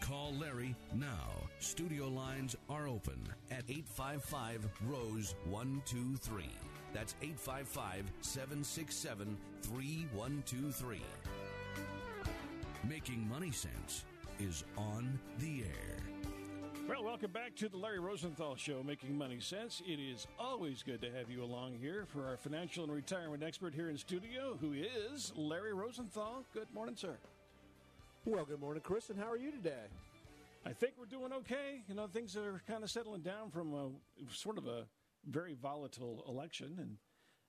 Call Larry now. Studio lines are open at 855 Rose 123. That's 855 767 3123. Making Money Sense is on the air. Well, welcome back to the Larry Rosenthal Show, Making Money Sense. It is always good to have you along here for our financial and retirement expert here in studio, who is Larry Rosenthal. Good morning, sir. Well, good morning, Chris, and how are you today? I think we're doing okay. You know, things are kind of settling down from a sort of a very volatile election, and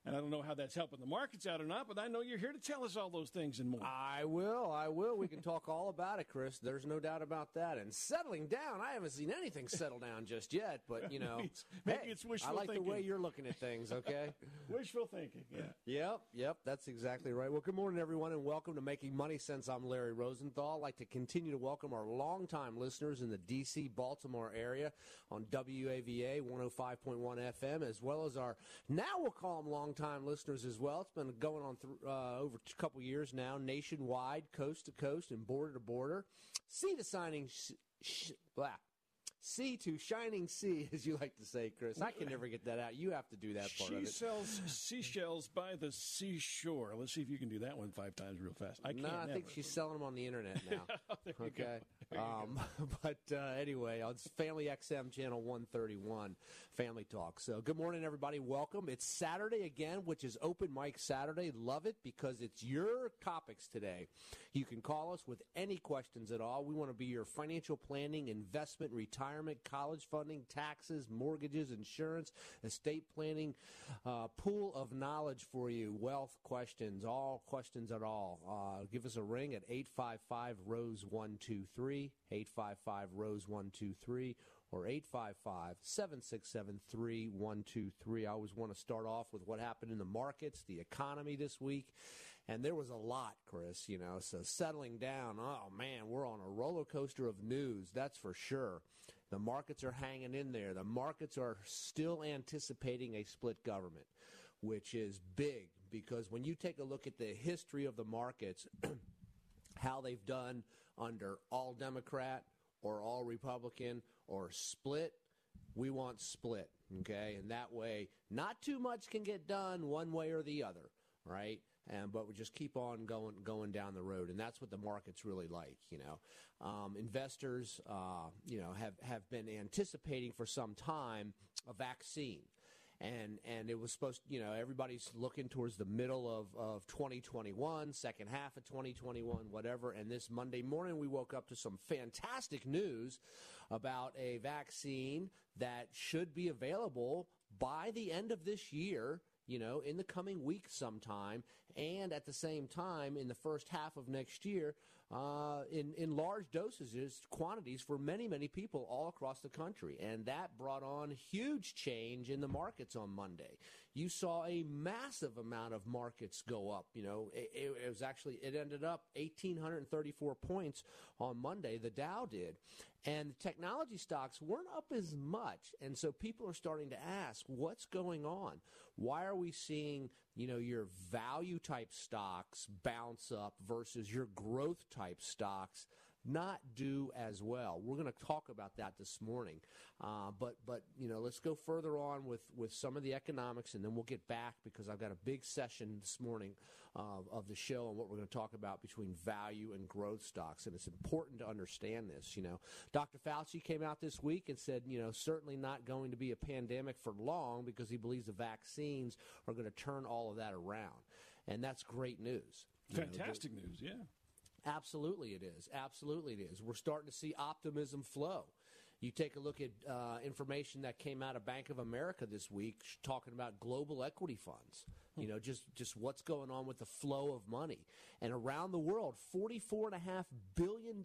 and I don't know how that's helping the markets out or not, but I know you're here to tell us all those things and more. I will. I will. We can talk all about it, Chris. There's no doubt about that. And settling down, I haven't seen anything settle down just yet, but you know, maybe it's, maybe hey, it's wishful thinking. I like thinking. the way you're looking at things. Okay. wishful thinking. Yeah. Yep. Yep. That's exactly right. Well, good morning, everyone, and welcome to Making Money Sense. I'm Larry Rosenthal. I'd like to continue to welcome our longtime listeners in the D.C. Baltimore area on WAVA 105.1 FM, as well as our now we'll call them longtime listeners as well. It's been going on th- uh, over a couple years now, nationwide, coast to coast, and border to border. See the signing. Sh- sh- blah. Sea to shining sea, as you like to say, Chris. I can never get that out. You have to do that part She of it. sells seashells by the seashore. Let's see if you can do that one five times real fast. I can't. No, I think she's selling them on the internet now. You go. Um, but uh, anyway, it's Family XM channel 131, Family Talk. So good morning, everybody. Welcome. It's Saturday again, which is Open Mic Saturday. Love it because it's your topics today. You can call us with any questions at all. We want to be your financial planning, investment, retirement, college funding, taxes, mortgages, insurance, estate planning, uh, pool of knowledge for you, wealth questions, all questions at all. Uh, give us a ring at 855 Rose 123, 855 Rose 123 or 855 767 3123. I always want to start off with what happened in the markets, the economy this week. And there was a lot, Chris, you know, so settling down. Oh, man, we're on a roller coaster of news, that's for sure. The markets are hanging in there. The markets are still anticipating a split government, which is big because when you take a look at the history of the markets, how they've done under all Democrat or all Republican or split, we want split, okay? And that way, not too much can get done one way or the other, right? And but we just keep on going going down the road, and that's what the market's really like. You know, um, investors, uh, you know, have have been anticipating for some time a vaccine and and it was supposed you know everybody's looking towards the middle of, of 2021 second half of 2021 whatever. And this monday morning we woke up to some fantastic news about a vaccine that should be available by the end of this year you know in the coming weeks sometime. And at the same time in the first half of next year uh, in in large doses, quantities for many many people all across the country, and that brought on huge change in the markets on Monday. You saw a massive amount of markets go up. You know, it, it, was actually it ended up 1,834 points on Monday. The Dow did, and technology stocks weren't up as much, and so people are starting to ask, what's going on? Why are we seeing you know your value type stocks bounce up versus your growth type stocks not do as well. We're going to talk about that this morning. Uh, but but you know, let's go further on with with some of the economics, and then we'll get back because I've got a big session this morning uh, of the show and what we're going to talk about between value and growth stocks. And it's important to understand this. You know, Dr. Fauci came out this week and said, you know, certainly not going to be a pandemic for long because he believes the vaccines are going to turn all of that around, and that's great news. Fantastic know, news, yeah. Absolutely, it is. Absolutely, it is. We're starting to see optimism flow. You take a look at uh, information that came out of Bank of America this week talking about global equity funds. You know, just, just what's going on with the flow of money. And around the world, $44.5 billion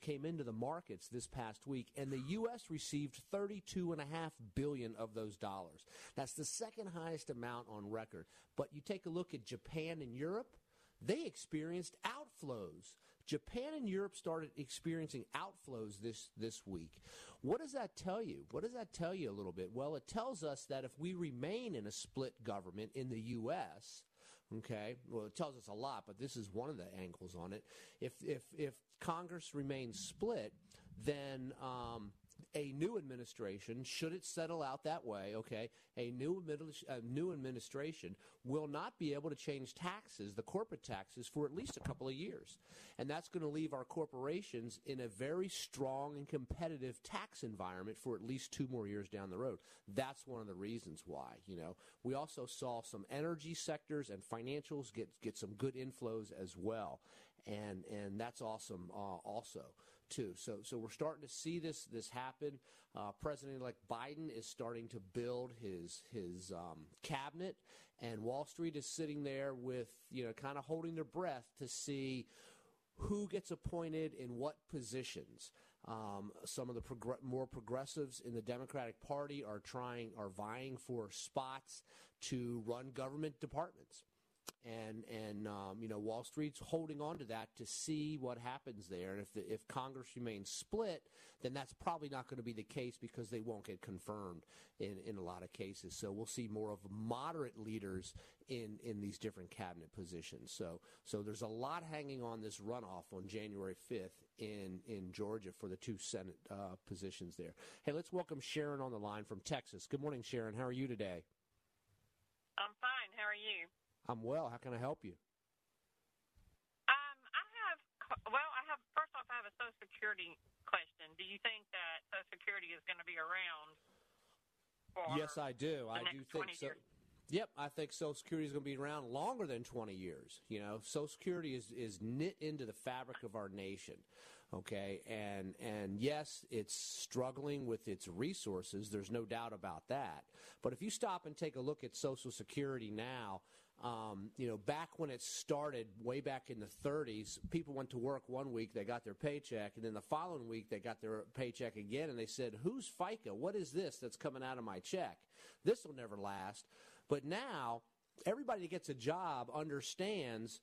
came into the markets this past week, and the U.S. received 32.5 billion of those dollars. That's the second highest amount on record. But you take a look at Japan and Europe, they experienced outflows. Japan and Europe started experiencing outflows this, this week. What does that tell you? What does that tell you a little bit? Well, it tells us that if we remain in a split government in the U.S., okay, well, it tells us a lot, but this is one of the angles on it. If, if, if Congress remains split, then um, a new administration, should it settle out that way, okay, a new, a new administration will not be able to change taxes, the corporate taxes, for at least a couple of years. And that's going to leave our corporations in a very strong and competitive tax environment for at least two more years down the road. That's one of the reasons why, you know. We also saw some energy sectors and financials get, get some good inflows as well. And, and that's awesome uh, also too. So, so we're starting to see this this happen. Uh, President-elect Biden is starting to build his his um, cabinet, and Wall Street is sitting there with you know kind of holding their breath to see who gets appointed in what positions. Um, some of the more progressives in the Democratic Party are trying are vying for spots to run government departments and and um, you know Wall Street's holding on to that to see what happens there. And if the, if Congress remains split, then that's probably not going to be the case because they won't get confirmed in in a lot of cases. So we'll see more of moderate leaders in in these different cabinet positions. So so there's a lot hanging on this runoff on January 5th in in Georgia for the two Senate uh, positions there. Hey, let's welcome Sharon on the line from Texas. Good morning, Sharon. How are you today? I'm fine. How are you? I'm well. How can I help you? Um, I have, well, I have, first off, I have a Social Security question. Do you think that Social Security is going to be around? yes, I do. I do think so. Years? Yep, I think Social Security is going to be around longer than 20 years. You know, Social Security is, is knit into the fabric of our nation. Okay, and and yes, it's struggling with its resources. There's no doubt about that. But if you stop and take a look at Social Security now, um, you know, back when it started, way back in the 30s, people went to work one week, they got their paycheck, and then the following week they got their paycheck again, and they said, "Who's FICA? What is this that's coming out of my check? This will never last." But now, everybody that gets a job understands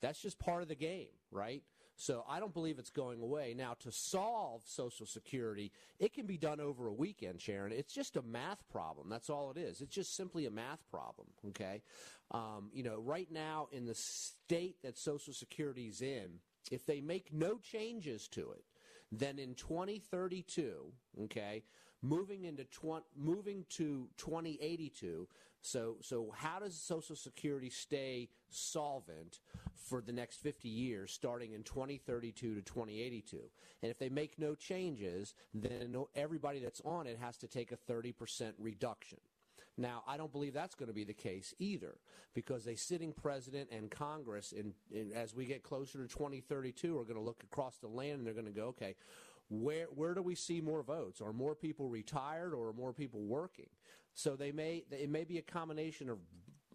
that's just part of the game, right? So I don't believe it's going away. Now, to solve Social Security, it can be done over a weekend, Sharon. It's just a math problem. That's all it is. It's just simply a math problem, okay? Um, you know, right now, in the state that Social Security's in, if they make no changes to it, then in 2032, okay, moving into tw- moving to 2082, so, so how does Social Security stay solvent for the next 50 years, starting in 2032 to 2082? And if they make no changes, then everybody that's on it has to take a 30% reduction. Now, I don't believe that's going to be the case either, because a sitting president and Congress, in, in, as we get closer to 2032, are going to look across the land and they're going to go, okay, where where do we see more votes? Are more people retired or are more people working? So they may it may be a combination of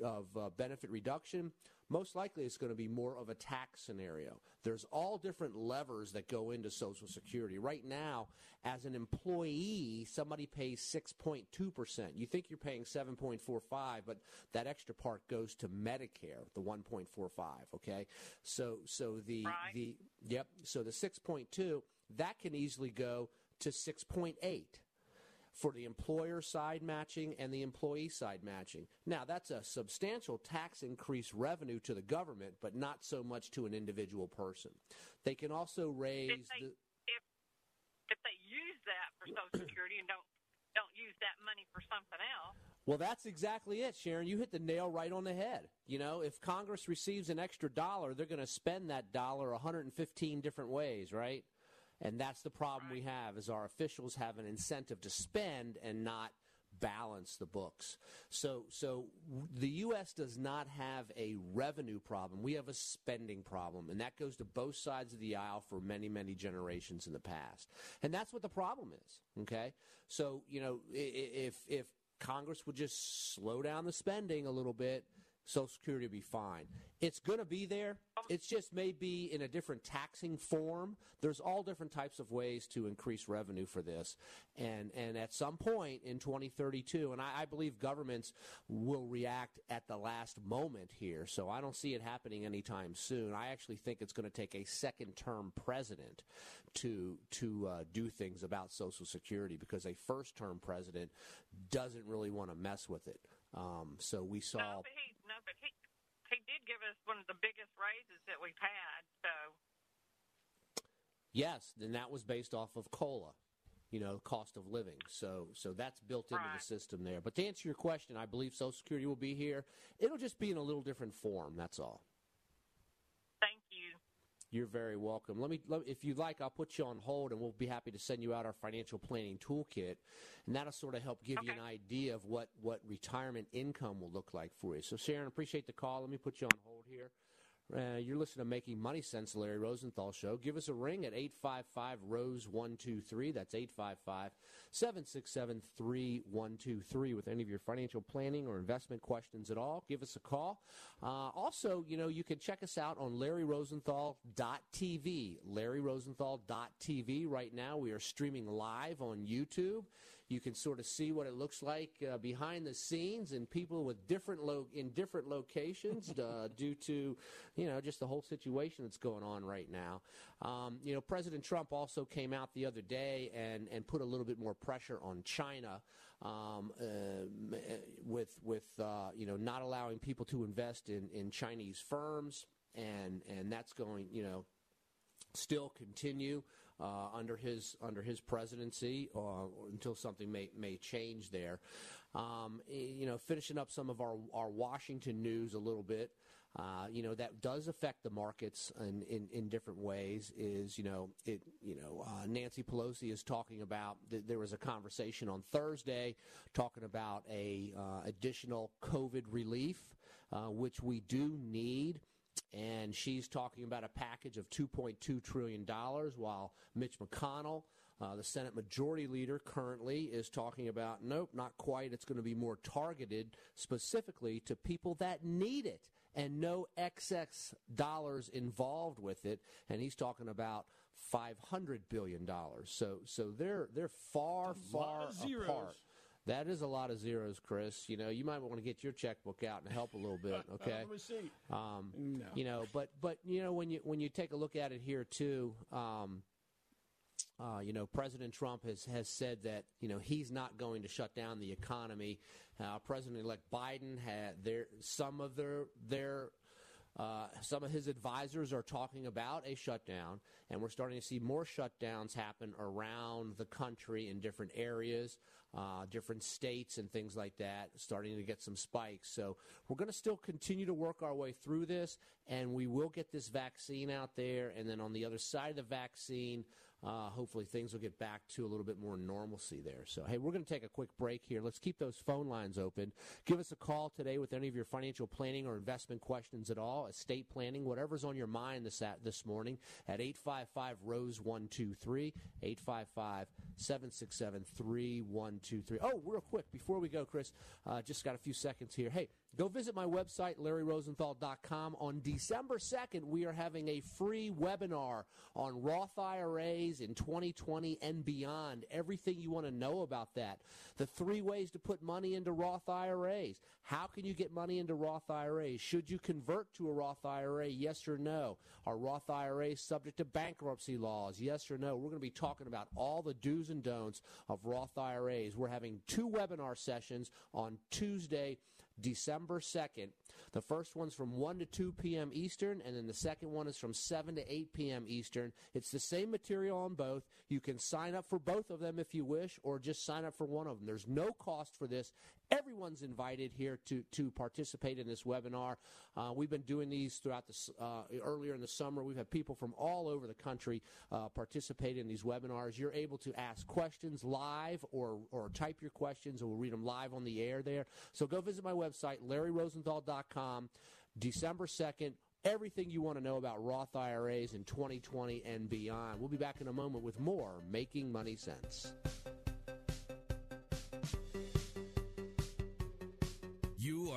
of uh, benefit reduction. Most likely, it's going to be more of a tax scenario. There's all different levers that go into Social Security. Right now, as an employee, somebody pays 6.2%. You think you're paying 7.45, but that extra part goes to Medicare, the 1.45, okay? So so the right. the yep, so the 6.2 that can easily go to 6.8 for the employer side matching and the employee side matching. Now, that's a substantial tax increase revenue to the government, but not so much to an individual person. They can also raise if they, the. If, if they use that for Social Security and don't don't use that money for something else. Well, that's exactly it, Sharon. You hit the nail right on the head. You know, if Congress receives an extra dollar, they're going to spend that dollar 115 different ways, right? And that's the problem we have is our officials have an incentive to spend and not balance the books. So so the US does not have a revenue problem. We have a spending problem and that goes to both sides of the aisle for many many generations in the past. And that's what the problem is, okay? So, you know, if if Congress would just slow down the spending a little bit, Social Security will be fine. It's going to be there. It's just maybe in a different taxing form. There's all different types of ways to increase revenue for this. And, and at some point in 2032, and I, I believe governments will react at the last moment here. So I don't see it happening anytime soon. I actually think it's going to take a second term president to, to uh, do things about Social Security because a first term president doesn't really want to mess with it. Um, so we saw. No, but he, no, but he, he did give us one of the biggest raises that we've had. So. Yes, and that was based off of COLA, you know, cost of living. So, so that's built into right. the system there. But to answer your question, I believe Social Security will be here. It'll just be in a little different form. That's all. You're very welcome. Let me, let, if you'd like, I'll put you on hold, and we'll be happy to send you out our financial planning toolkit, and that'll sort of help give okay. you an idea of what what retirement income will look like for you. So, Sharon, appreciate the call. Let me put you on hold here. Uh, you're listening to Making Money Sense, Larry Rosenthal Show. Give us a ring at 855 Rose 123. That's 855 767 3123 with any of your financial planning or investment questions at all. Give us a call. Uh, also, you know, you can check us out on LarryRosenthal.tv. LarryRosenthal.tv. Right now, we are streaming live on YouTube. You can sort of see what it looks like uh, behind the scenes and people with different lo- in different locations uh, due to, you know, just the whole situation that's going on right now. Um, you know, President Trump also came out the other day and, and put a little bit more pressure on China um, uh, with with uh, you know not allowing people to invest in, in Chinese firms and and that's going you know still continue uh, under his under his presidency uh, until something may may change there. Um, you know, finishing up some of our our Washington news a little bit. Uh, you know that does affect the markets in, in, in, different ways. Is you know it you know uh, Nancy Pelosi is talking about. Th- there was a conversation on Thursday talking about a uh, additional COVID relief, uh, which we do need and she's talking about a package of $2.2 trillion, while Mitch McConnell, uh, the Senate Majority Leader, currently is talking about nope, not quite. It's going to be more targeted specifically to people that need it and no excess dollars involved with it. And he's talking about $500 billion. So, so they're, they're far, far apart. That is a lot of zeros, Chris. You know, you might want to get your checkbook out and help a little bit. Okay. Let me see. Um, no. You know, but but you know when you when you take a look at it here too. Um, uh, you know, President Trump has, has said that you know he's not going to shut down the economy. Uh, President-elect Biden had their some of their their uh, some of his advisors are talking about a shutdown, and we're starting to see more shutdowns happen around the country in different areas uh, different states and things like that, starting to get some spikes. So we're going to still continue to work our way through this, and we will get this vaccine out there. And then on the other side of the vaccine, uh, hopefully things will get back to a little bit more normalcy there. So, hey, we're going to take a quick break here. Let's keep those phone lines open. Give us a call today with any of your financial planning or investment questions at all, estate planning, whatever's on your mind this, this morning at 855 Rose 123, 855 767 3123. Oh, real quick, before we go, Chris, uh, just got a few seconds here. Hey, Go visit my website, larryrosenthal.com. On December 2nd, we are having a free webinar on Roth IRAs in 2020 and beyond. Everything you want to know about that. The three ways to put money into Roth IRAs. How can you get money into Roth IRAs? Should you convert to a Roth IRA? Yes or no? Are Roth IRAs subject to bankruptcy laws? Yes or no? We're going to be talking about all the do's and don'ts of Roth IRAs. We're having two webinar sessions on Tuesday, December 2nd. The first one's from 1 to 2 p.m. Eastern, and then the second one is from 7 to 8 p.m. Eastern. It's the same material on both. You can sign up for both of them if you wish, or just sign up for one of them. There's no cost for this. Everyone's invited here to, to participate in this webinar. Uh, we've been doing these throughout the uh, earlier in the summer. We've had people from all over the country uh, participate in these webinars. You're able to ask questions live or, or type your questions, and we'll read them live on the air there. So go visit my website, LarryRosenthal.com, December 2nd everything you want to know about Roth IRAs in 2020 and beyond. We'll be back in a moment with more Making Money Sense.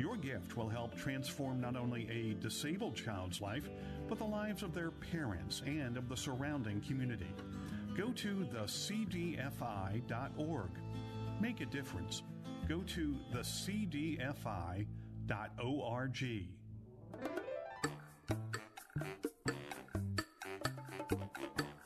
Your gift will help transform not only a disabled child's life, but the lives of their parents and of the surrounding community. Go to thecdfi.org. Make a difference. Go to thecdfi.org.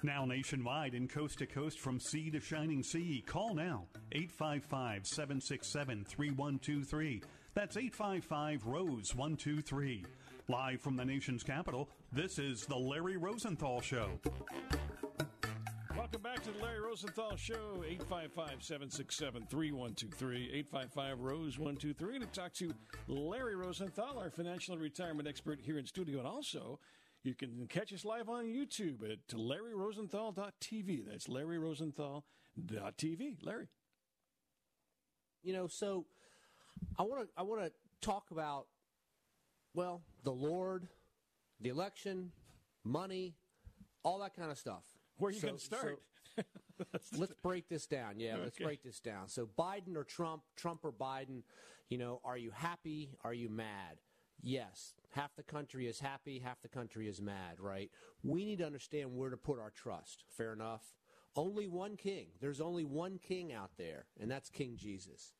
Now nationwide and coast to coast from sea to shining sea. Call now 855 767 3123. That's 855 Rose 123. Live from the nation's capital, this is The Larry Rosenthal Show. Welcome back to the Larry Rosenthal Show, 855 767 3123, 855 Rose 123, to talk to Larry Rosenthal, our financial and retirement expert here in studio. And also, you can catch us live on YouTube at LarryRosenthal.tv. That's LarryRosenthal.tv. Larry. You know, so I want to I want to talk about well, the Lord, the election, money, all that kind of stuff. Where are you So- going to start? so let's break this down. Yeah, let's break this down. So Biden or Trump, Trump or Biden, you know, are you happy? Are you mad? Yes. Half the country is happy, half the country is mad, right? We need to understand where to put our trust. Fair enough. Only one king. There's only one king out there, and that's King Jesus.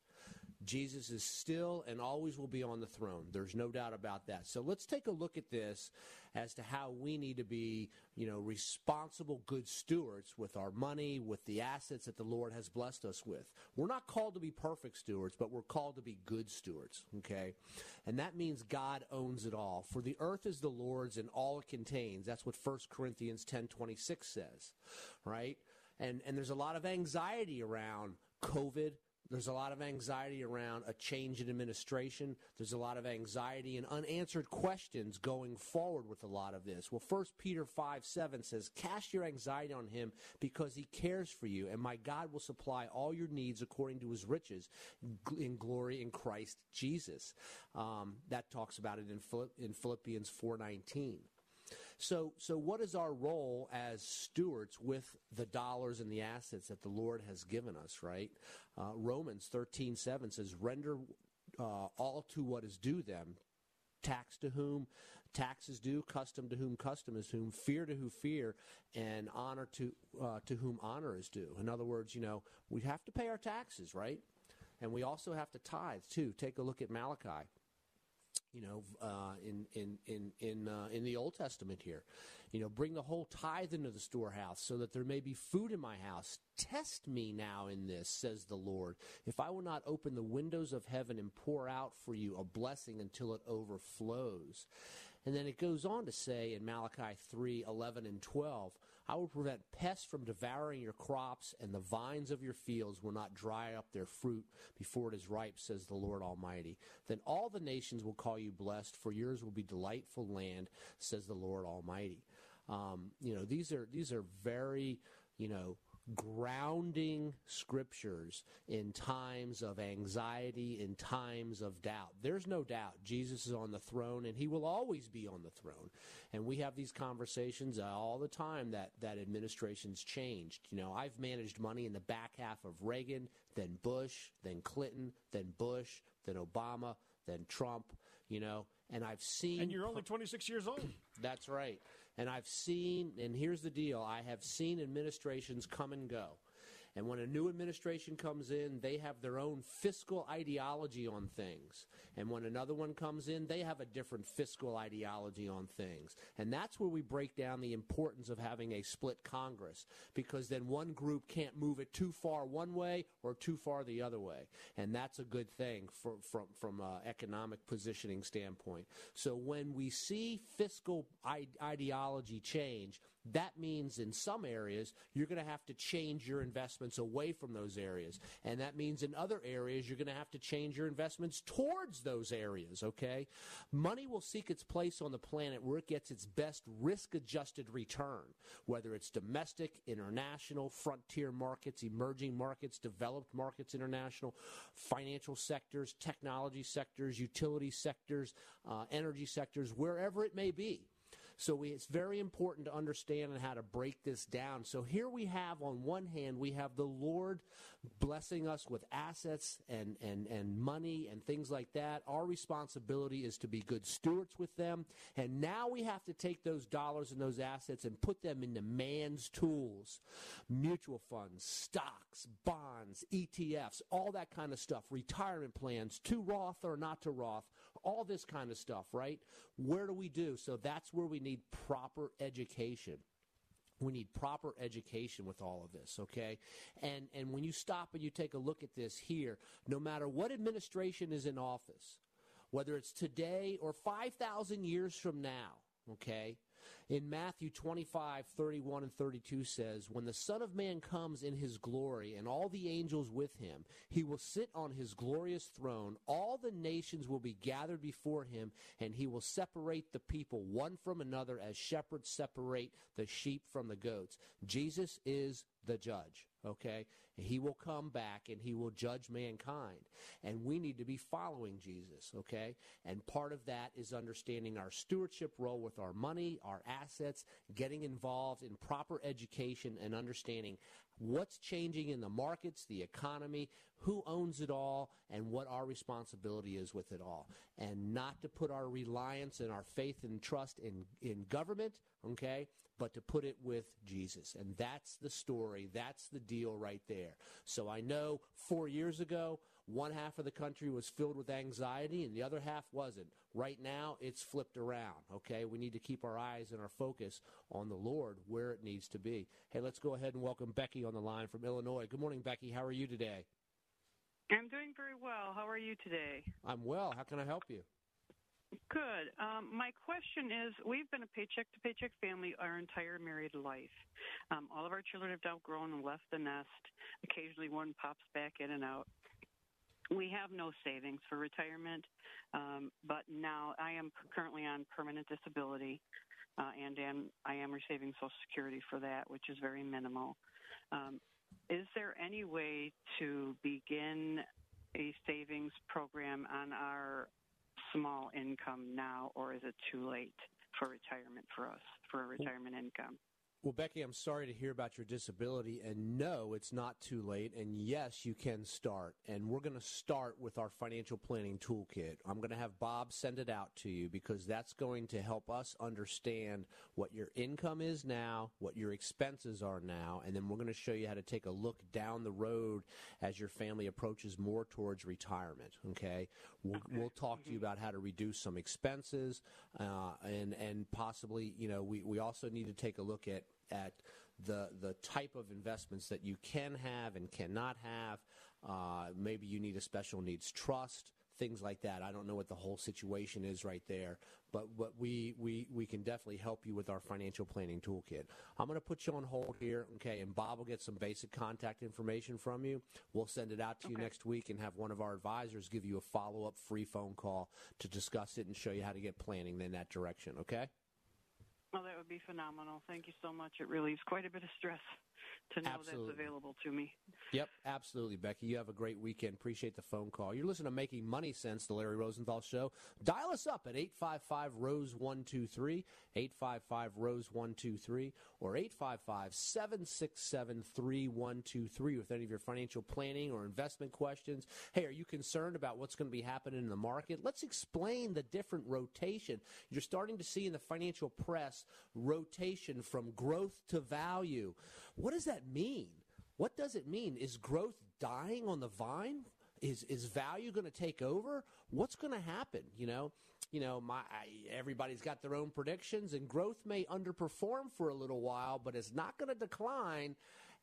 Jesus is still and always will be on the throne. There's no doubt about that. So let's take a look at this as to how we need to be, you know, responsible good stewards with our money, with the assets that the Lord has blessed us with. We're not called to be perfect stewards, but we're called to be good stewards, okay? And that means God owns it all. For the earth is the Lord's and all it contains. That's what 1 Corinthians 10:26 says, right? And and there's a lot of anxiety around COVID, there's a lot of anxiety around a change in administration. There's a lot of anxiety and unanswered questions going forward with a lot of this. Well, 1 Peter 5 7 says, Cast your anxiety on him because he cares for you, and my God will supply all your needs according to his riches in glory in Christ Jesus. Um, that talks about it in, in Philippians 4.19. So, so what is our role as stewards with the dollars and the assets that the Lord has given us, right? Uh, Romans 13, 7 says, render uh, all to what is due them, tax to whom tax is due, custom to whom custom is whom, fear to who fear, and honor to uh, to whom honor is due. In other words, you know, we have to pay our taxes, right? And we also have to tithe too. Take a look at Malachi. You know, uh, in in in in uh, in the Old Testament here. You know, bring the whole tithe into the storehouse, so that there may be food in my house. Test me now in this, says the Lord, if I will not open the windows of heaven and pour out for you a blessing until it overflows. And then it goes on to say in Malachi 3 11 and 12, I will prevent pests from devouring your crops, and the vines of your fields will not dry up their fruit before it is ripe, says the Lord Almighty. Then all the nations will call you blessed, for yours will be delightful land, says the Lord Almighty. Um, you know, these are these are very, you know, grounding scriptures in times of anxiety, in times of doubt. There's no doubt Jesus is on the throne and he will always be on the throne. And we have these conversations uh, all the time that, that administrations changed. You know, I've managed money in the back half of Reagan, then Bush, then Clinton, then Bush, then Obama, then Trump, you know, and I've seen. And you're only 26 years old. That's right. And I've seen, and here's the deal I have seen administrations come and go. And when a new administration comes in, they have their own fiscal ideology on things. And when another one comes in, they have a different fiscal ideology on things. And that's where we break down the importance of having a split Congress, because then one group can't move it too far one way or too far the other way. And that's a good thing for, from, from an economic positioning standpoint. So when we see fiscal ideology change, that means in some areas you're going to have to change your investments away from those areas. And that means in other areas you're going to have to change your investments towards those areas, okay? Money will seek its place on the planet where it gets its best risk adjusted return, whether it's domestic, international, frontier markets, emerging markets, developed markets, international, financial sectors, technology sectors, utility sectors, uh, energy sectors, wherever it may be. So it's very important to understand and how to break this down. So here we have, on one hand, we have the Lord blessing us with assets and, and, and money and things like that. Our responsibility is to be good stewards with them. And now we have to take those dollars and those assets and put them into man's tools mutual funds, stocks, bonds, ETFs, all that kind of stuff, retirement plans, to Roth or not to Roth, all this kind of stuff, right? Where do we do? So that's where we need proper education. We need proper education with all of this, okay? And and when you stop and you take a look at this here, no matter what administration is in office, whether it's today or 5,000 years from now, okay? In Matthew 25, 31 and 32 says, When the Son of Man comes in his glory and all the angels with him, he will sit on his glorious throne. All the nations will be gathered before him, and he will separate the people one from another as shepherds separate the sheep from the goats. Jesus is the judge, okay? He will come back and he will judge mankind. And we need to be following Jesus, okay? And part of that is understanding our stewardship role with our money, our assets, getting involved in proper education and understanding what's changing in the markets, the economy, who owns it all, and what our responsibility is with it all. And not to put our reliance and our faith and trust in, in government, okay? but to put it with Jesus. And that's the story. That's the deal right there. So I know four years ago, one half of the country was filled with anxiety and the other half wasn't. Right now, it's flipped around, okay? We need to keep our eyes and our focus on the Lord where it needs to be. Hey, let's go ahead and welcome Becky on the line from Illinois. Good morning, Becky. How are you today? I'm doing very well. How are you today? I'm well. How can I help you? Good. Um, my question is we've been a paycheck to paycheck family our entire married life. Um, all of our children have outgrown and left the nest. Occasionally one pops back in and out. We have no savings for retirement, um, but now I am currently on permanent disability, uh, and am, I am receiving Social Security for that, which is very minimal. Um, is there any way to begin a savings program on our small income now, or is it too late for retirement for us, for a retirement income? Well, Becky, I'm sorry to hear about your disability. And no, it's not too late. And yes, you can start. And we're going to start with our financial planning toolkit. I'm going to have Bob send it out to you because that's going to help us understand what your income is now, what your expenses are now. And then we're going to show you how to take a look down the road as your family approaches more towards retirement. Okay? We'll, okay. we'll talk mm-hmm. to you about how to reduce some expenses uh, and, and possibly, you know, we, we also need to take a look at at the the type of investments that you can have and cannot have. Uh, maybe you need a special needs trust, things like that. I don't know what the whole situation is right there, but what we we we can definitely help you with our financial planning toolkit. I'm going to put you on hold here, okay? And Bob will get some basic contact information from you. We'll send it out to okay. you next week and have one of our advisors give you a follow up free phone call to discuss it and show you how to get planning in that direction. Okay? Well, that would be phenomenal. Thank you so much. It relieves quite a bit of stress to know absolutely. that's available to me. Yep, absolutely, Becky. You have a great weekend. Appreciate the phone call. You're listening to Making Money Sense, the Larry Rosenthal Show. Dial us up at 855 Rose 123, 855 Rose 123, or 855 767 3123 with any of your financial planning or investment questions. Hey, are you concerned about what's going to be happening in the market? Let's explain the different rotation. You're starting to see in the financial press rotation from growth to value. What does that mean? What does it mean? Is growth dying on the vine? Is is value going to take over? What's going to happen? You know, you know, my I, everybody's got their own predictions, and growth may underperform for a little while, but it's not going to decline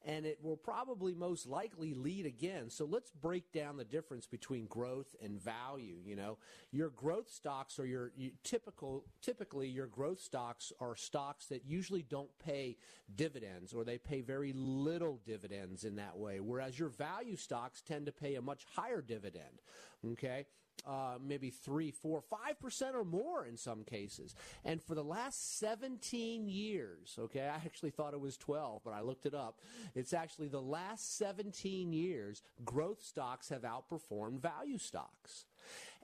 and it will probably most likely lead again. So let's break down the difference between growth and value. You know, your growth stocks are your you, typical, typically your growth stocks are stocks that usually don't pay dividends or they pay very little dividends in that way. Whereas your value stocks tend to pay a much higher dividend. Okay uh, maybe three, four, five percent or more in some cases. And for the last 17 years, okay, I actually thought it was 12, but I looked it up. It's actually the last 17 years, growth stocks have outperformed value stocks.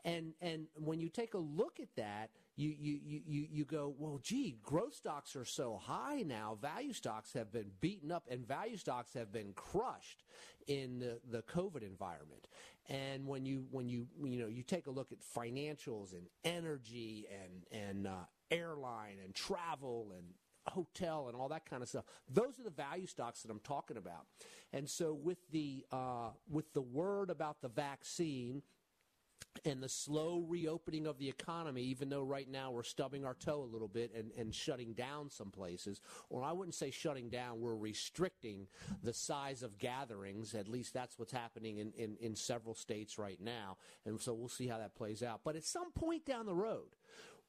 And and when you take a look at that, you, you, you, you go, well, gee, growth stocks are so high now. Value stocks have been beaten up and value stocks have been crushed in the, the COVID environment. And when you when you you know you take a look at financials and energy and and uh, airline and travel and hotel and all that kind of stuff. Those are the value stocks that I'm talking about. And so with the uh, with the word about the vaccine and the slow reopening of the economy, even though right now we're stubbing our toe a little bit and, and shutting down some places, or I wouldn't say shutting down, we're restricting the size of gatherings. At least that's what's happening in, in, in several states right now. And so we'll see how that plays out. But at some point down the road,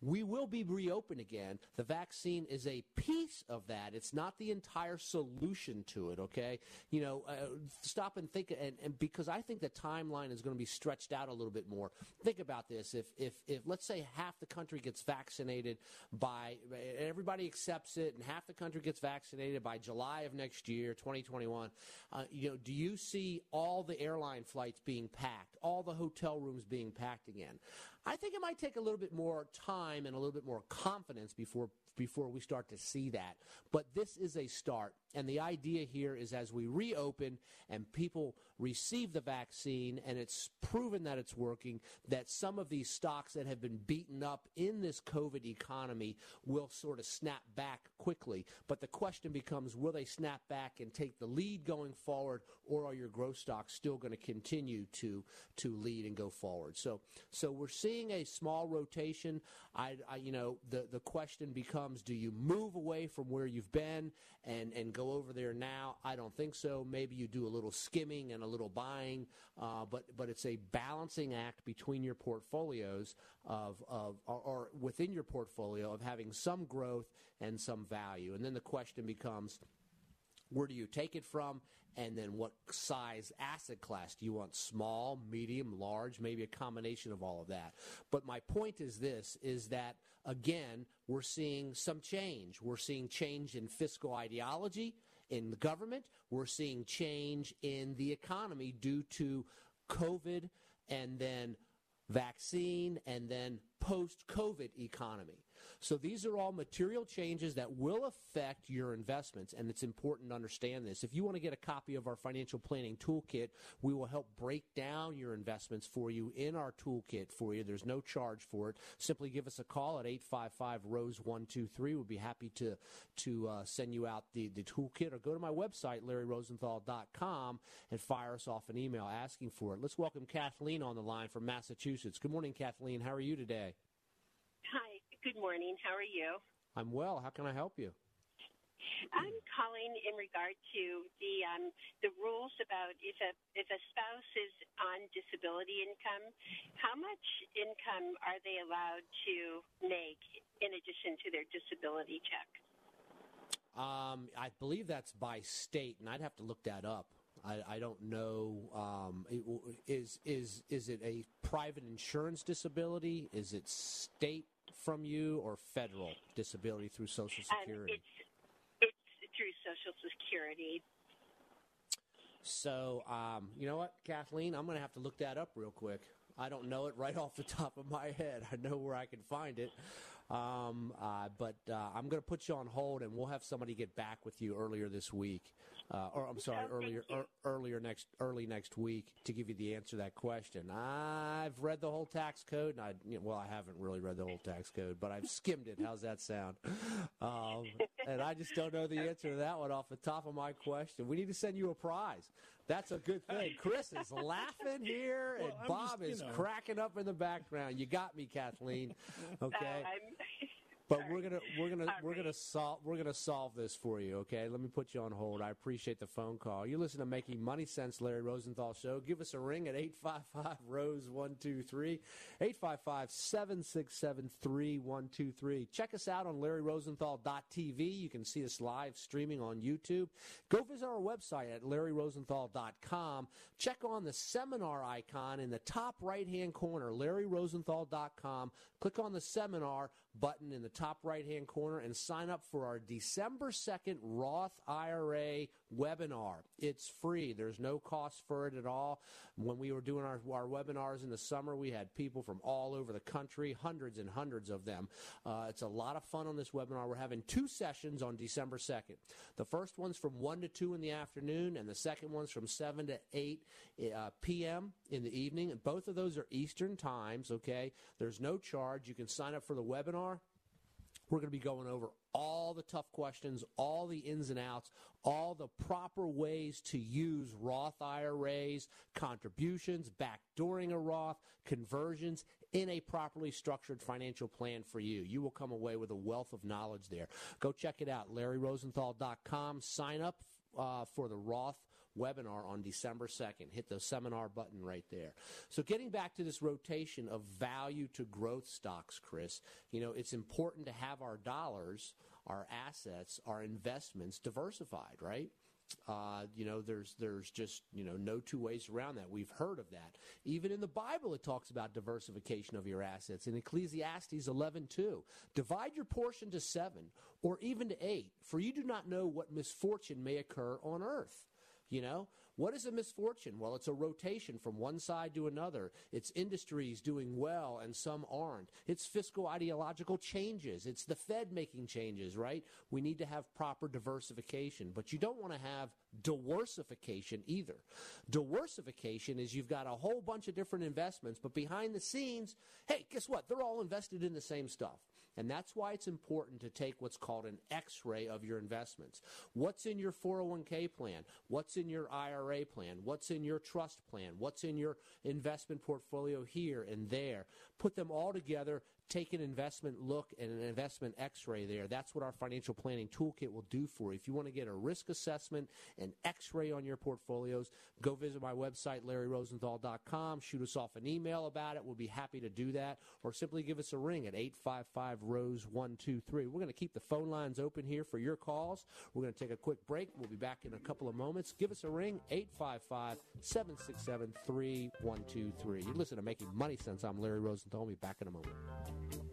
we will be reopened again. The vaccine is a piece of that. It's not the entire solution to it, okay? You know, uh, stop and think, and, and, because I think the timeline is going to be stretched out a little bit more. Think about this. If, if, if, let's say half the country gets vaccinated by, everybody accepts it, and half the country gets vaccinated by July of next year, 2021, uh, you know, do you see all the airline flights being packed, all the hotel rooms being packed again? I think it might take a little bit more time and a little bit more confidence before before we start to see that. But this is a start. And the idea here is as we reopen and people receive the vaccine and it's proven that it's working, that some of these stocks that have been beaten up in this COVID economy will sort of snap back quickly. But the question becomes will they snap back and take the lead going forward or are your growth stocks still going to continue to to lead and go forward? So so we're seeing a small rotation. I, I you know the the question becomes do you move away from where you've been and and go over there now? I don't think so. Maybe you do a little skimming and a little buying, uh, but but it's a balancing act between your portfolios of of or, or within your portfolio of having some growth and some value. And then the question becomes where do you take it from and then what size asset class do you want small medium large maybe a combination of all of that but my point is this is that again we're seeing some change. We're seeing change in fiscal ideology in the government. We're seeing change in the economy due to covid and then vaccine and then post covid economy So these are all material changes that will affect your investments, and it's important to understand this. If you want to get a copy of our financial planning toolkit, we will help break down your investments for you in our toolkit for you. There's no charge for it. Simply give us a call at 855 Rose 123. We'll be happy to to uh, send you out the, the toolkit or go to my website, larryrosenthal.com, and fire us off an email asking for it. Let's welcome Kathleen on the line from Massachusetts. Good morning, Kathleen. How are you today? Good morning. How are you? I'm well. How can I help you? I'm calling in regard to the um, the rules about if a if a spouse is on disability income, how much income are they allowed to make in addition to their disability check? Um, I believe that's by state, and I'd have to look that up. I, I don't know. Um, is is is it a private insurance disability? Is it state from you or federal disability through Social Security? Um, it's it's through Social Security. So, um, you know what, Kathleen, I'm going to have to look that up real quick. I don't know it right off the top of my head. I know where I can find it. Um, uh, but uh, I'm going to put you on hold, and we'll have somebody get back with you earlier this week, uh, or I'm sorry, earlier er, earlier next early next week to give you the answer to that question. I've read the whole tax code, and I you know, well, I haven't really read the whole tax code, but I've skimmed it. How's that sound? Um, and I just don't know the answer to that one off the top of my question. We need to send you a prize. That's a good thing. Chris is laughing here, and I'm Bob just, is know. cracking up in the background. You got me, Kathleen. Okay. Uh, But we're gonna we're gonna All we're gonna solve we're gonna solve this for you. Okay, let me put you on hold. I appreciate the phone call. You listen to Making Money Sense, Larry Rosenthal Show. Give us a ring at eight five five Rose one two three, eight five five seven six seven three one two three. Check us out on LarryRosenthal.tv. You can see us live streaming on YouTube. Go visit our website at LarryRosenthal.com. Check on the seminar icon in the top right hand corner, LarryRosenthal.com. Click on the seminar button in the top right hand corner and sign up for our December 2nd Roth IRA webinar. It's free, there's no cost for it at all. When we were doing our, our webinars in the summer, we had people from all over the country, hundreds and hundreds of them. Uh, it's a lot of fun on this webinar. We're having two sessions on December 2nd. The first one's from 1 to 2 in the afternoon, and the second one's from 7 to 8 uh, p.m. in the evening. And both of those are Eastern times, okay? There's no charge. You can sign up for the webinar. We're going to be going over all the tough questions, all the ins and outs, all the proper ways to use Roth IRAs, contributions, backdooring a Roth, conversions in a properly structured financial plan for you. You will come away with a wealth of knowledge there. Go check it out, LarryRosenthal.com. Sign up uh, for the Roth webinar on December 2nd. Hit the seminar button right there. So getting back to this rotation of value to growth stocks, Chris, you know, it's important to have our dollars, our assets, our investments diversified, right? Uh, you know, there's there's just you know no two ways around that. We've heard of that. Even in the Bible, it talks about diversification of your assets. In Ecclesiastes 11:2, divide your portion to seven or even to eight, for you do not know what misfortune may occur on earth. You know, what is a misfortune? Well, it's a rotation from one side to another. It's industries doing well and some aren't. It's fiscal ideological changes. It's the Fed making changes, right? We need to have proper diversification, but you don't want to have diversification either. Diversification is you've got a whole bunch of different investments, but behind the scenes, hey, guess what? They're all invested in the same stuff. And that's why it's important to take what's called an x ray of your investments. What's in your 401k plan? What's in your IRA plan? What's in your trust plan? What's in your investment portfolio here and there? Put them all together. Take an investment look and an investment x ray there. That's what our financial planning toolkit will do for you. If you want to get a risk assessment and x ray on your portfolios, go visit my website, larryrosenthal.com. Shoot us off an email about it. We'll be happy to do that. Or simply give us a ring at 855 Rose 123. We're going to keep the phone lines open here for your calls. We're going to take a quick break. We'll be back in a couple of moments. Give us a ring, 855 767 3123. You listen to Making Money Sense. I'm Larry Rosenthal. We'll be back in a moment.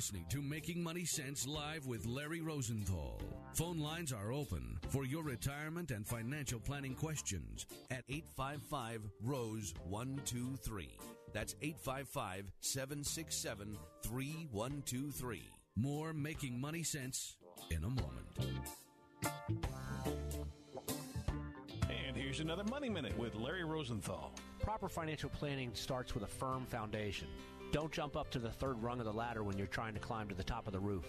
Listening to Making Money Sense live with Larry Rosenthal. Phone lines are open for your retirement and financial planning questions at 855 Rose 123. That's 855 767 3123. More Making Money Sense in a moment. And here's another Money Minute with Larry Rosenthal. Proper financial planning starts with a firm foundation. Don't jump up to the third rung of the ladder when you're trying to climb to the top of the roof.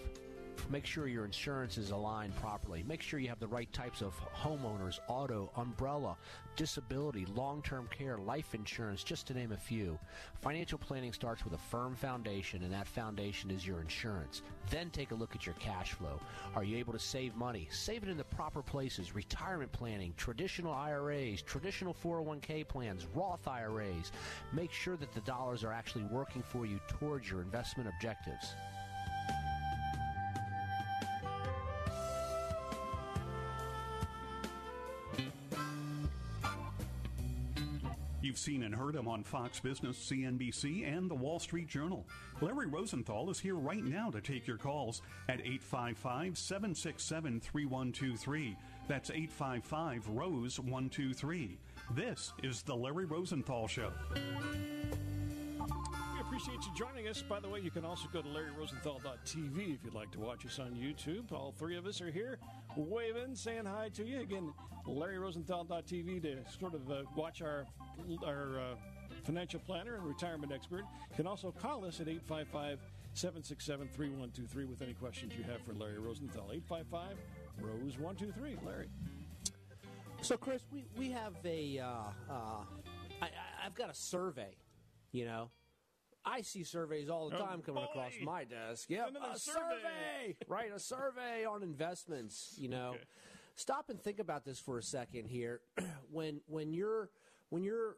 Make sure your insurance is aligned properly. Make sure you have the right types of homeowners, auto, umbrella, disability, long term care, life insurance, just to name a few. Financial planning starts with a firm foundation, and that foundation is your insurance. Then take a look at your cash flow. Are you able to save money? Save it in the proper places retirement planning, traditional IRAs, traditional 401k plans, Roth IRAs. Make sure that the dollars are actually working for you towards your investment objectives. You've seen and heard him on Fox Business, CNBC, and the Wall Street Journal. Larry Rosenthal is here right now to take your calls at 855 767 3123. That's 855 Rose 123. This is The Larry Rosenthal Show. Appreciate you joining us. By the way, you can also go to LarryRosenthal.tv if you'd like to watch us on YouTube. All three of us are here waving, saying hi to you. Again, LarryRosenthal.tv to sort of uh, watch our our uh, financial planner and retirement expert. You can also call us at 855 767 3123 with any questions you have for Larry Rosenthal. 855 Rose 123. Larry. So, Chris, we, we have a. Uh, uh, I, I've got a survey, you know. I see surveys all the Oh, time coming boy. across my desk. Yeah, a survey. survey, right? A survey on investments. You know, stop and think about this for a second here. when when you're when you're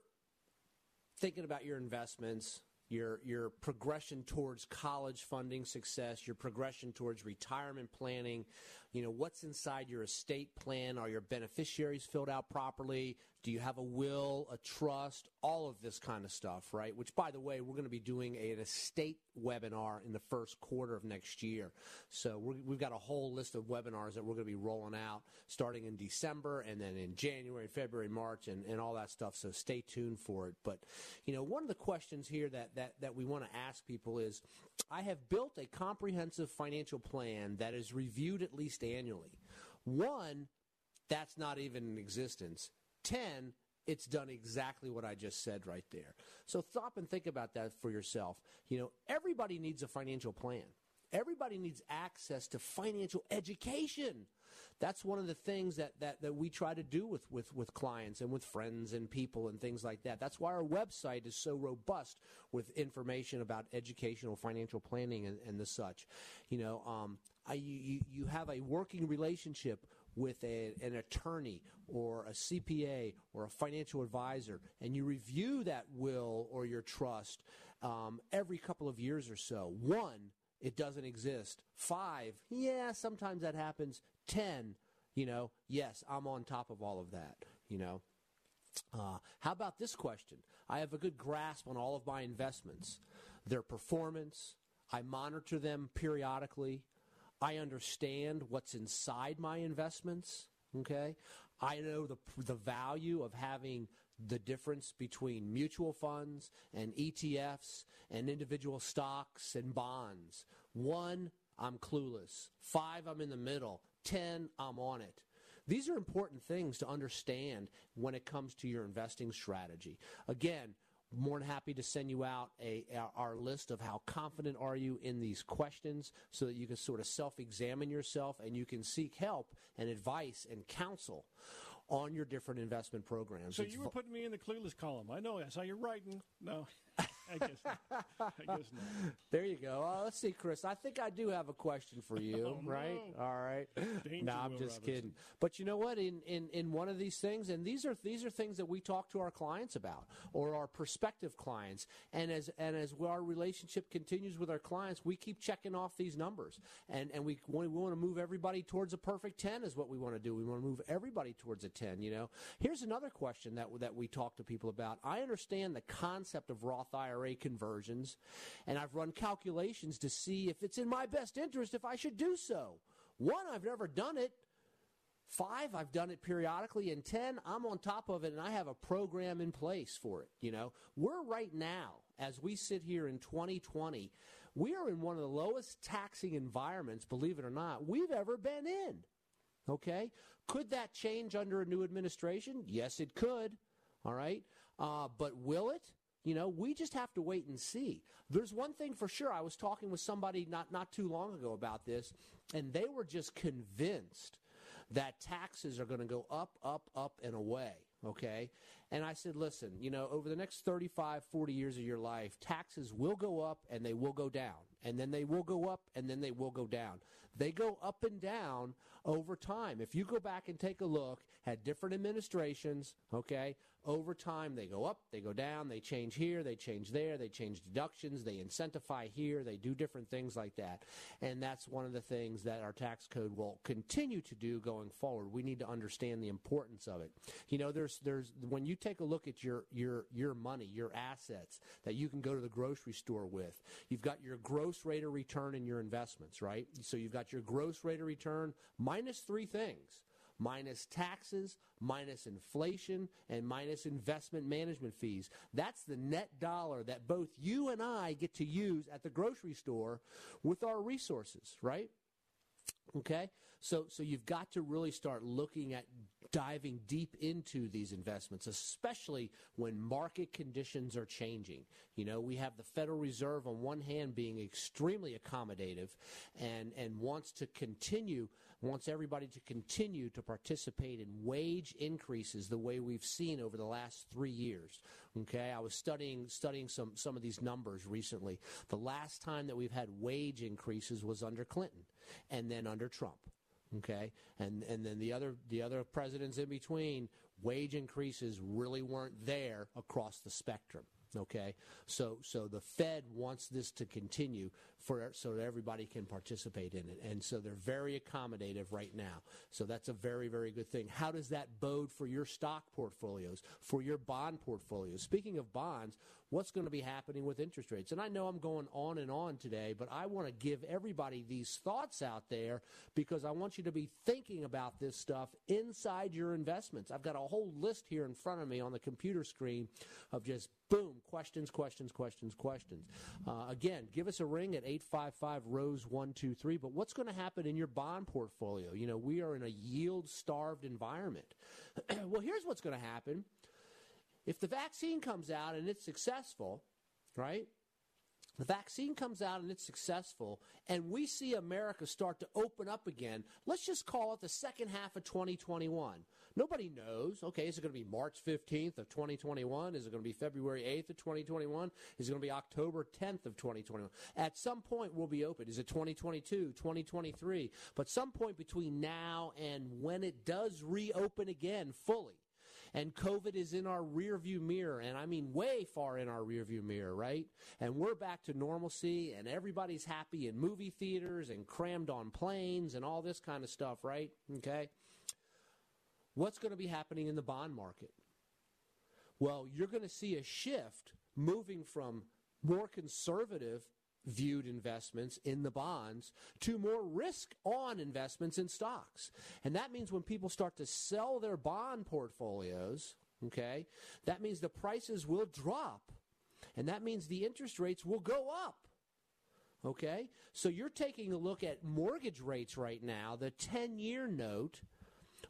thinking about your investments, your your progression towards college funding success, your progression towards retirement planning, you know, what's inside your estate plan? Are your beneficiaries filled out properly? Do you have a will, a trust, all of this kind of stuff, right? Which, by the way, we're going to be doing an estate webinar in the first quarter of next year. So we're, we've got a whole list of webinars that we're going to be rolling out starting in December and then in January, February, March, and, and all that stuff. So stay tuned for it. But, you know, one of the questions here that, that, that we want to ask people is I have built a comprehensive financial plan that is reviewed at least annually. One, that's not even in existence. 10, it's done exactly what I just said right there. So stop and think about that for yourself. You know, everybody needs a financial plan. Everybody needs access to financial education. That's one of the things that, that, that we try to do with, with, with clients and with friends and people and things like that. That's why our website is so robust with information about educational financial planning and, and the such. You know, um, I, you, you have a working relationship with a, an attorney or a CPA or a financial advisor, and you review that will or your trust um, every couple of years or so. One, it doesn't exist. Five, yeah, sometimes that happens. Ten, you know, yes, I'm on top of all of that, you know. Uh, how about this question? I have a good grasp on all of my investments, their performance. I monitor them periodically. I understand what's inside my investments. Okay, I know the the value of having the difference between mutual funds and ETFs and individual stocks and bonds. One, I'm clueless. Five, I'm in the middle. Ten, I'm on it. These are important things to understand when it comes to your investing strategy. Again, more than happy to send you out a, our list of how confident are you in these questions so that you can sort of self-examine yourself and you can seek help and advice and counsel on your different investment programs. So It's you were putting me in the clueless column. I know. I saw you writing. No, I guess not. I guess not. There you go. Uh, let's see, Chris. I think I do have a question for you, Oh, right? no. All right. Danger, no, I'm Will just Robinson. kidding. But you know what? In, in in one of these things, and these are these are things that we talk to our clients about, or our prospective clients, and as and as our relationship continues with our clients, we keep checking off these numbers, and and we we want to move everybody towards a perfect ten is what we want to do. We want to move everybody towards a ten. You know. Here's another question that that we talk to people about. I understand the concept of Roth IRA IRA conversions, and I've run calculations to see if it's in my best interest if I should do so. One, I've never done it. Five, I've done it periodically. And 10, I'm on top of it and I have a program in place for it. You know, we're right now, as we sit here in 2020, we are in one of the lowest taxing environments, believe it or not, we've ever been in. Okay? Could that change under a new administration? Yes, it could. All right? Uh, but will it? You know, we just have to wait and see. There's one thing for sure. I was talking with somebody not, not too long ago about this, and they were just convinced that taxes are going to go up, up, up, and away. Okay? And I said, listen, you know, over the next 35, 40 years of your life, taxes will go up and they will go down. And then they will go up and then they will go down. They go up and down over time. If you go back and take a look at different administrations, okay, over time they go up, they go down, they change here, they change there, they change deductions, they incentivize here, they do different things like that. And that's one of the things that our tax code will continue to do going forward. We need to understand the importance of it. You know, there's there's when you take a look at your your your money, your assets that you can go to the grocery store with. You've got your gross rate of return in your investments, right? So you've got your gross rate of return minus three things minus taxes, minus inflation, and minus investment management fees. That's the net dollar that both you and I get to use at the grocery store with our resources, right? Okay? So so you've got to really start looking at diving deep into these investments, especially when market conditions are changing. You know, we have the Federal Reserve on one hand being extremely accommodative and, and wants to continue, wants everybody to continue to participate in wage increases the way we've seen over the last three years. Okay, I was studying studying some some of these numbers recently. The last time that we've had wage increases was under Clinton and then under Trump okay and and then the other the other presidents in between wage increases really weren't there across the spectrum okay so so the fed wants this to continue for so that everybody can participate in it and so they're very accommodative right now so that's a very very good thing how does that bode for your stock portfolios for your bond portfolios speaking of bonds what's going to be happening with interest rates. And I know I'm going on and on today, but I want to give everybody these thoughts out there because I want you to be thinking about this stuff inside your investments. I've got a whole list here in front of me on the computer screen of just boom, questions, questions, questions, questions. Uh, again, give us a ring at 855 Rose 123. But what's going to happen in your bond portfolio? You know, we are in a yield starved environment. well, here's what's going to happen if the vaccine comes out and it's successful, right? The vaccine comes out and it's successful, and we see America start to open up again. Let's just call it the second half of 2021. Nobody knows. Okay, is it going to be March 15th of 2021? Is it going to be February 8th of 2021? Is it going to be October 10th of 2021? At some point, we'll be open. Is it 2022, 2023? But some point between now and when it does reopen again fully, and COVID is in our rearview mirror, and I mean way far in our rearview mirror, right? And we're back to normalcy, and everybody's happy in movie theaters and crammed on planes and all this kind of stuff, right? Okay. What's going to be happening in the bond market? Well, you're going to see a shift moving from more conservative viewed investments in the bonds to more risk on investments in stocks. And that means when people start to sell their bond portfolios, okay, that means the prices will drop. And that means the interest rates will go up. Okay? So you're taking a look at mortgage rates right now, the 10 year note.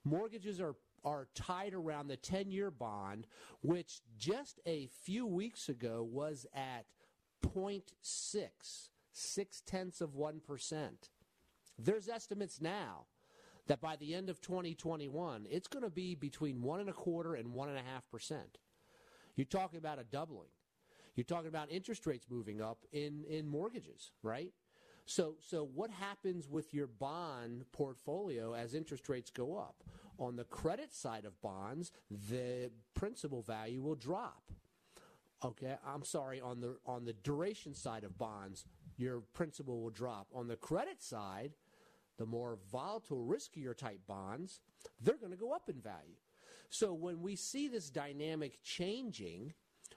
Mortgages are are tied around the 10 year bond, which just a few weeks ago was at 0.6, six tenths of 1%. There's estimates now that by the end of 2021, it's going to be between one and a quarter and one and a half percent. You're talking about a doubling. You're talking about interest rates moving up in, in mortgages, right? So, so what happens with your bond portfolio as interest rates go up? On the credit side of bonds, the principal value will drop. Okay, I'm sorry. On the on the duration side of bonds, your principal will drop. On the credit side, the more volatile, riskier type bonds, they're going to go up in value. So when we see this dynamic changing,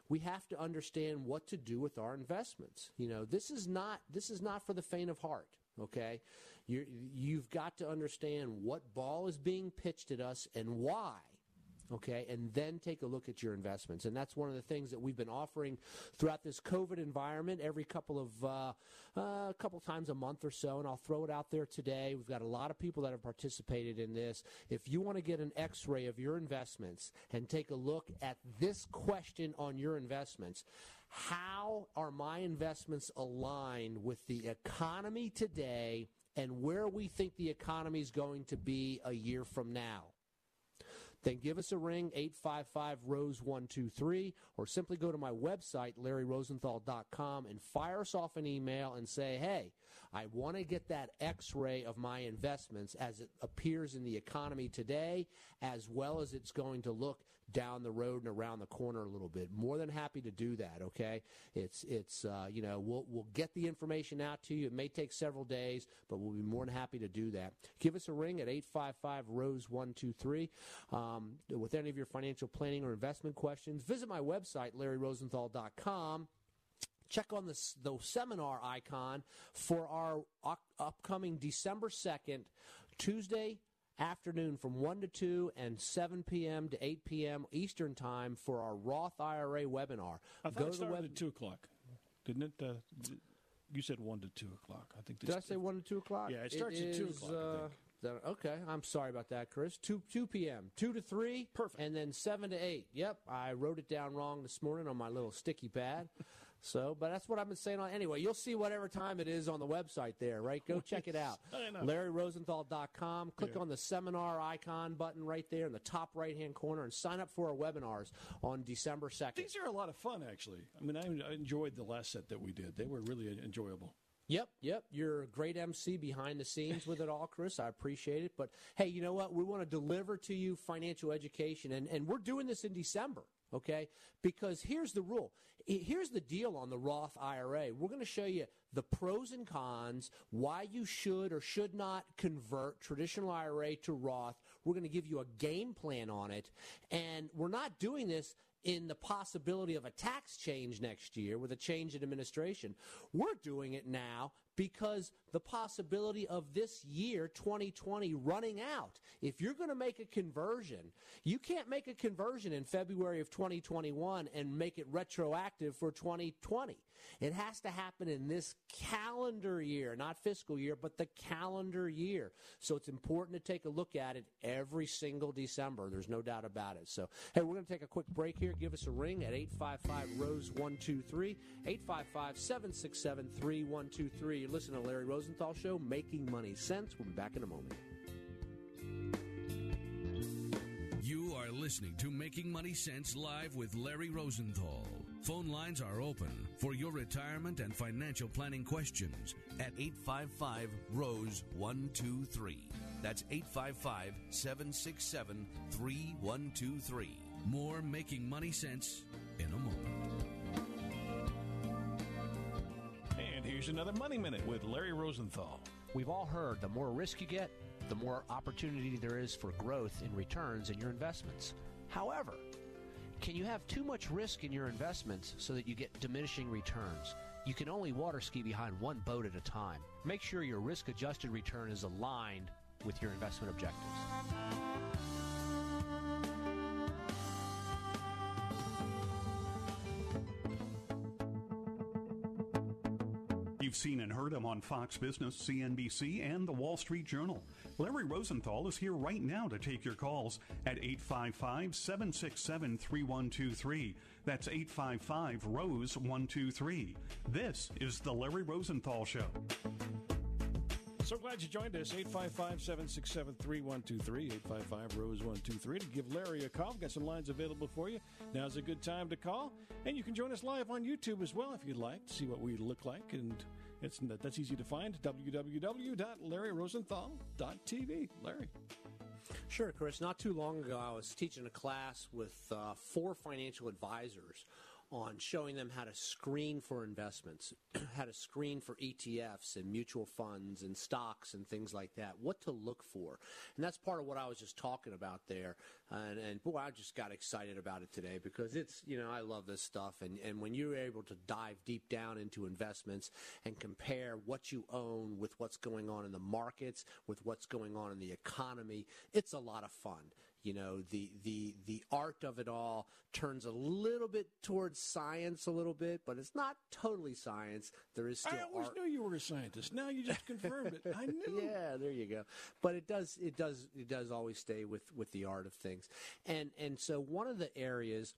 we have to understand what to do with our investments. You know, this is not this is not for the faint of heart. Okay, you you've got to understand what ball is being pitched at us and why okay, and then take a look at your investments. And that's one of the things that we've been offering throughout this COVID environment every couple of uh, uh, couple times a month or so. And I'll throw it out there today. We've got a lot of people that have participated in this. If you want to get an X-ray of your investments and take a look at this question on your investments. How are my investments aligned with the economy today and where we think the economy is going to be a year from now? Then give us a ring, 855 Rose 123, or simply go to my website, larryrosenthal.com, and fire us off an email and say, hey, I want to get that x ray of my investments as it appears in the economy today, as well as it's going to look down the road and around the corner a little bit. More than happy to do that. Okay, it's it's uh, you know we'll we'll get the information out to you. It may take several days, but we'll be more than happy to do that. Give us a ring at eight five five Rose one two three um, with any of your financial planning or investment questions. Visit my website larryrosenthal.com check on the, the seminar icon for our upcoming December 2nd, Tuesday, afternoon from 1 to 2 and 7 p.m. to 8 p.m. Eastern Time for our Roth IRA webinar. I thought Go it started web- at 2 o'clock, didn't it? Uh, you said 1 to 2 o'clock. I think. Did I say 1 to 2 o'clock? Yeah, it starts it at 2 o'clock, uh, okay, I'm sorry about that, Chris. 2, 2 p.m., 2 to 3. Perfect. And then 7 to 8. Yep, I wrote it down wrong this morning on my little sticky pad. So, but that's what I've been saying on. Anyway, you'll see whatever time it is on the website there, right? Go check it out. LarryRosenthal.com. Click yeah. on the seminar icon button right there in the top right hand corner and sign up for our webinars on December 2nd. These are a lot of fun, actually. I mean, I enjoyed the last set that we did, they were really enjoyable. Yep, yep. You're a great MC behind the scenes with it all, Chris. I appreciate it. But hey, you know what? We want to deliver to you financial education, and, and we're doing this in December okay? Because here's the rule. Here's the deal on the Roth IRA. We're going to show you the pros and cons, why you should or should not convert traditional IRA to Roth. We're going to give you a game plan on it. And we're not doing this in the possibility of a tax change next year with a change in administration. We're doing it now because the possibility of this year, 2020, running out. If you're going to make a conversion, you can't make a conversion in February of 2021 and make it retroactive for 2020. It has to happen in this calendar year, not fiscal year, but the calendar year. So it's important to take a look at it every single December. There's no doubt about it. So, hey, we're going to take a quick break here. Give us a ring at 855 Rose 123, 855 767 3123. You're listening to Larry Rosenthal Show, Making Money Sense. We'll be back in a moment. Listening to Making Money Sense live with Larry Rosenthal. Phone lines are open for your retirement and financial planning questions at 855 Rose 123. That's 855 767 3123. More Making Money Sense in a moment. And here's another Money Minute with Larry Rosenthal. We've all heard the more risk you get, the more opportunity there is for growth in returns in your investments. However, can you have too much risk in your investments so that you get diminishing returns? You can only water ski behind one boat at a time. Make sure your risk adjusted return is aligned with your investment objectives. Seen and heard him on Fox Business, CNBC, and the Wall Street Journal. Larry Rosenthal is here right now to take your calls at 855 767 3123. That's 855 Rose 123. This is The Larry Rosenthal Show. So glad you joined us. 855 767 3123. 855 Rose 123 to give Larry a call. We've got some lines available for you. Now's a good time to call. And you can join us live on YouTube as well if you'd like to see what we look like. And it's that's easy to find. www.larryrosenthal.tv. Larry. Sure, Chris. Not too long ago, I was teaching a class with uh, four financial advisors on showing them how to screen for investments, how to screen for ETFs and mutual funds and stocks and things like that, what to look for. And that's part of what I was just talking about there. And, and boy, I just got excited about it today because it's, you know, I love this stuff. And, and when you're able to dive deep down into investments and compare what you own with what's going on in the markets, with what's going on in the economy, it's a lot of fun you know the the the art of it all turns a little bit towards science a little bit but it's not totally science there is still I always art. knew you were a scientist. Now you just confirmed it. I knew. yeah there you go but it does it does it does always stay with with the art of things and and so one of the areas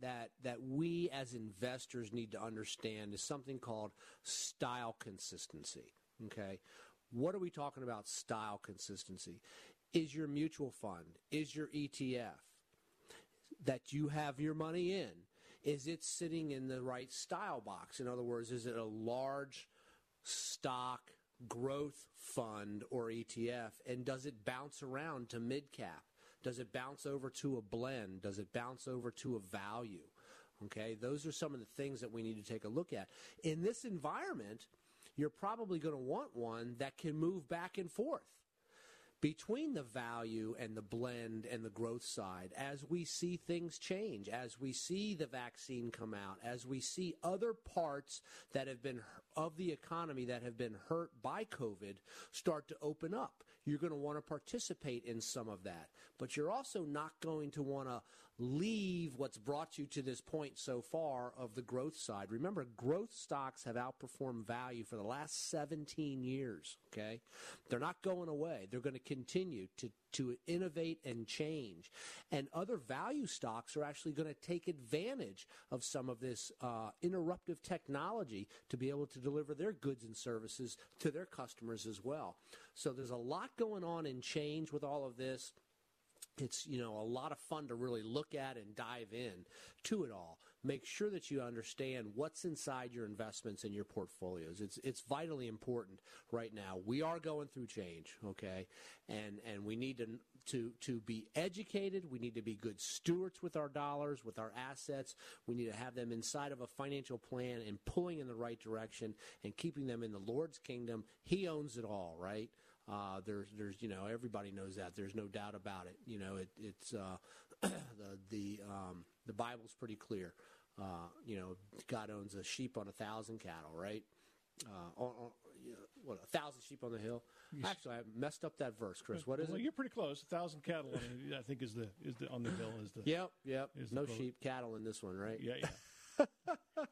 that that we as investors need to understand is something called style consistency okay what are we talking about style consistency is your mutual fund, is your ETF that you have your money in, is it sitting in the right style box? In other words, is it a large stock growth fund or ETF? And does it bounce around to mid cap? Does it bounce over to a blend? Does it bounce over to a value? Okay, those are some of the things that we need to take a look at. In this environment, you're probably going to want one that can move back and forth between the value and the blend and the growth side as we see things change, as we see the vaccine come out, as we see other parts that have been of the economy that have been hurt by COVID start to open up. You're going to want to participate in some of that, but you're also not going to want to leave what's brought you to this point so far of the growth side. Remember, growth stocks have outperformed value for the last 17 years, okay? They're not going away. They're going to continue to, to innovate and change. And other value stocks are actually going to take advantage of some of this uh, interruptive technology to be able to deliver their goods and services to their customers as well. So there's a lot going on in change with all of this it's you know a lot of fun to really look at and dive in to it all. Make sure that you understand what's inside your investments and your portfolios. It's it's vitally important right now. We are going through change okay? And and we need to to to be educated. We need to be good stewards with our dollars with our assets. We need to have them inside of a financial plan and pulling in the right direction and keeping them in the lord's kingdom. He owns it all right uh, there's, there's, you know, everybody knows that. There's no doubt about it. You know, it, it's uh, the the um, the Bible's pretty clear. Uh, you know, God owns a sheep on a thousand cattle, right? Uh, on, on, what a thousand sheep on the hill. Actually, I messed up that verse, Chris. What is well, it? You're pretty close. A thousand cattle, on I think, is the is the on the hill is the. Yep, yep. No sheep, cattle in this one, right? Yeah, yeah.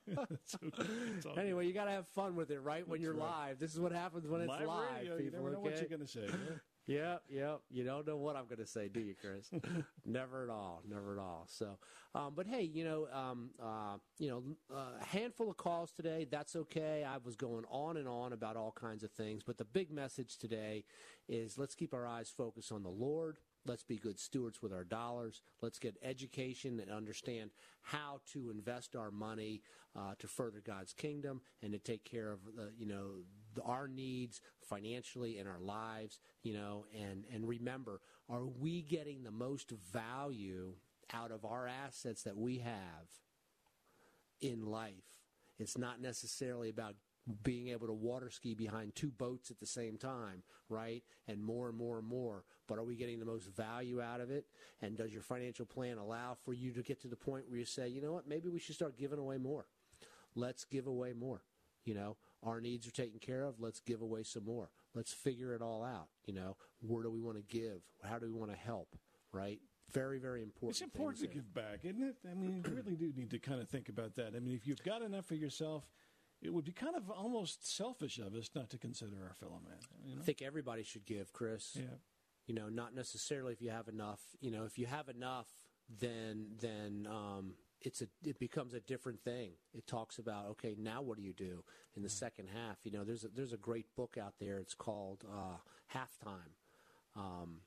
It's okay. It's all Anyway, you got to have fun with it, right? When That's you're right. live, this is what happens when it's Live live. radio, you people, never know okay? what you're going to say. yeah. Yeah, yeah. You don't know what I'm going to say, do you, Chris? never at all. Never at all. So, um, but hey, you know, um, uh, you know, uh, a handful of calls today. That's okay. I was going on and on about all kinds of things, but the big message today is let's keep our eyes focused on the Lord. Let's be good stewards with our dollars. Let's get education and understand how to invest our money uh, to further God's kingdom and to take care of the, you know the, our needs financially in our lives. You know, and and remember, are we getting the most value out of our assets that we have in life? It's not necessarily about being able to water ski behind two boats at the same time, right? And more and more and more. But are we getting the most value out of it? And does your financial plan allow for you to get to the point where you say, you know what, maybe we should start giving away more? Let's give away more. You know, our needs are taken care of. Let's give away some more. Let's figure it all out. You know, where do we want to give? How do we want to help? Right? Very, very important. It's important to there. give back, isn't it? I mean, you really do need to kind of think about that. I mean, if you've got enough for yourself, it would be kind of almost selfish of us not to consider our fellow man. You know? I think everybody should give, Chris. Yeah. You know, not necessarily if you have enough. You know, if you have enough, then then um, it's a it becomes a different thing. It talks about okay, now what do you do in the second half? You know, there's a, there's a great book out there. It's called uh, Halftime. Um,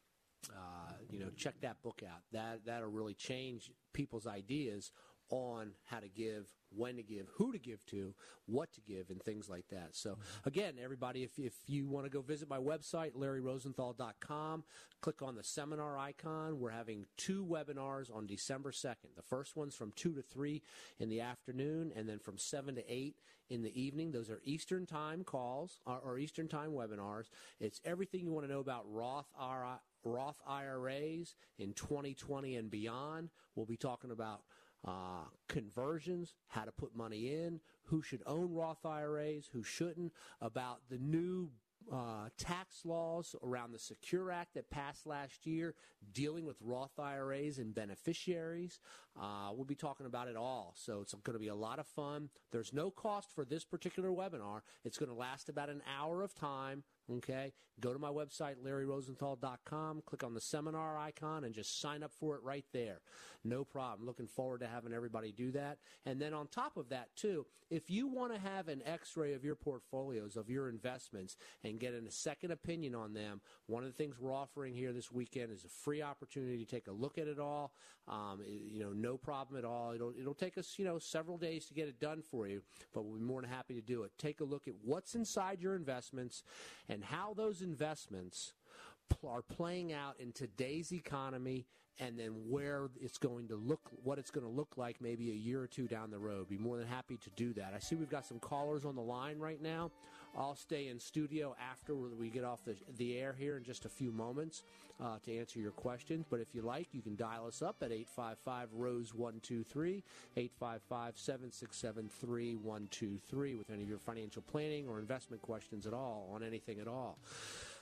uh, you know, check that book out. That that'll really change people's ideas on how to give, when to give, who to give to, what to give, and things like that. So, again, everybody, if, if you want to go visit my website, larryrosenthal.com, click on the seminar icon. We're having two webinars on December 2nd. The first one's from 2 to 3 in the afternoon, and then from 7 to 8 in the evening. Those are Eastern Time calls or, or Eastern Time webinars. It's everything you want to know about Roth IRA. Roth IRAs in 2020 and beyond. We'll be talking about uh, conversions, how to put money in, who should own Roth IRAs, who shouldn't, about the new uh, tax laws around the Secure Act that passed last year, dealing with Roth IRAs and beneficiaries. Uh, we'll be talking about it all. So it's going to be a lot of fun. There's no cost for this particular webinar. It's going to last about an hour of time. Okay, go to my website, larryrosenthal.com, click on the seminar icon, and just sign up for it right there. No problem. Looking forward to having everybody do that. And then on top of that, too, if you want to have an x ray of your portfolios, of your investments, and get a second opinion on them, one of the things we're offering here this weekend is a free opportunity to take a look at it all. Um, you know, no problem at all. It'll, it'll take us, you know, several days to get it done for you, but we'll be more than happy to do it. Take a look at what's inside your investments and how those investments are playing out in today's economy and then where it's going to look what it's going to look like maybe a year or two down the road. Be more than happy to do that. I see we've got some callers on the line right now i'll stay in studio after we get off the, the air here in just a few moments uh, to answer your questions. But if you like you can dial us up at 855 rose 123 855 767 3123 with any of your financial planning or investment questions at all on anything at all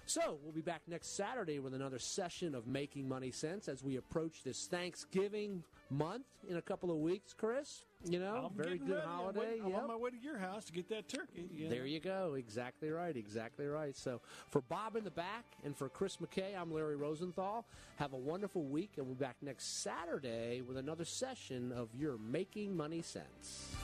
so we'll be back next Saturday with another session of Making Money Sense as we approach this Thanksgiving month in a couple of weeks, Chris. You know, I'm very good ready. holiday. I'm, yep. on my way to your house to get that turkey. you know. There you go. Exactly right. Exactly right. So for Bob in the back and for Chris McKay, I'm Larry Rosenthal. Have a wonderful week, and we'll be back next Saturday with another session of your Making Money Sense.